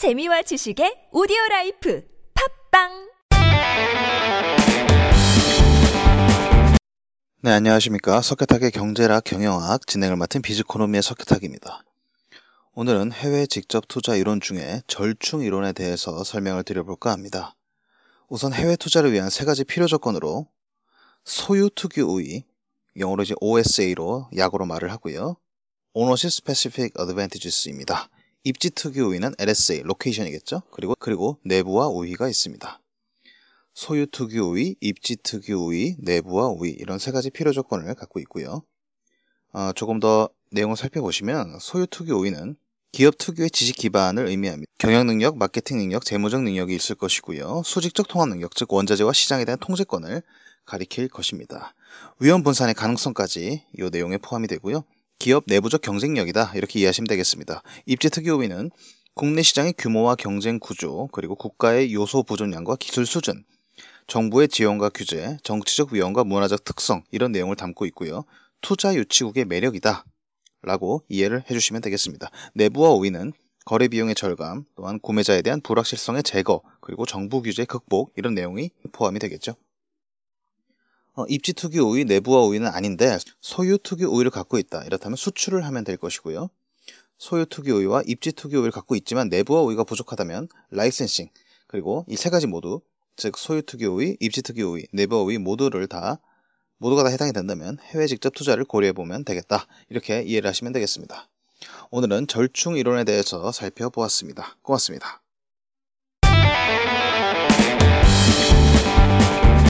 재미와 지식의 오디오 life 팟빵 네, 안녕하십니까. 석회탁의 경제학, 경영학 진행을 맡은 비즈코노미의 석회탁입니다. 오늘은 해외 직접 투자 이론 중에 절충 이론에 대해서 설명을 드려볼까 합니다. 우선 해외 투자를 위한 세 가지 필요 조건으로 소유 특유 우위, 영어로 이제 OSA로 약어로 말을 하고요. Ownership Specific Advantages입니다. 입지 특유 우위는 LSA, 로케이션이겠죠? 그리고 그리고 내부와 우위가 있습니다. 소유 특유 우위, 입지 특유 우위, 내부와 우위 이런 세 가지 필요 조건을 갖고 있고요. 어, 조금 더 내용을 살펴보시면 소유 특유 우위는 기업 특유의 지식 기반을 의미합니다. 경영 능력, 마케팅 능력, 재무적 능력이 있을 것이고요. 수직적 통합 능력, 즉 원자재와 시장에 대한 통제권을 가리킬 것입니다. 위험 분산의 가능성까지 이 내용에 포함이 되고요. 기업 내부적 경쟁력이다 이렇게 이해하시면 되겠습니다. 입지 특유 우위는 국내 시장의 규모와 경쟁 구조, 그리고 국가의 요소 보존량과 기술 수준, 정부의 지원과 규제, 정치적 위험과 문화적 특성 이런 내용을 담고 있고요. 투자 유치국의 매력이다 라고 이해를 해주시면 되겠습니다. 내부와 우위는 거래 비용의 절감, 또한 구매자에 대한 불확실성의 제거, 그리고 정부 규제 극복 이런 내용이 포함이 되겠죠. 어, 입지 투기 우위, 내부와 우위는 아닌데 소유 투기 우위를 갖고 있다. 이렇다면 수출을 하면 될 것이고요. 소유 투기 우위와 입지 투기 우위를 갖고 있지만 내부와 우위가 부족하다면 라이센싱 그리고 이 세 가지 모두 즉 소유 투기 우위, 입지 투기 우위, 내부와 우위 모두를 다 모두가 다 해당이 된다면 해외 직접 투자를 고려해 보면 되겠다. 이렇게 이해를 하시면 되겠습니다. 오늘은 절충 이론에 대해서 살펴보았습니다. 고맙습니다.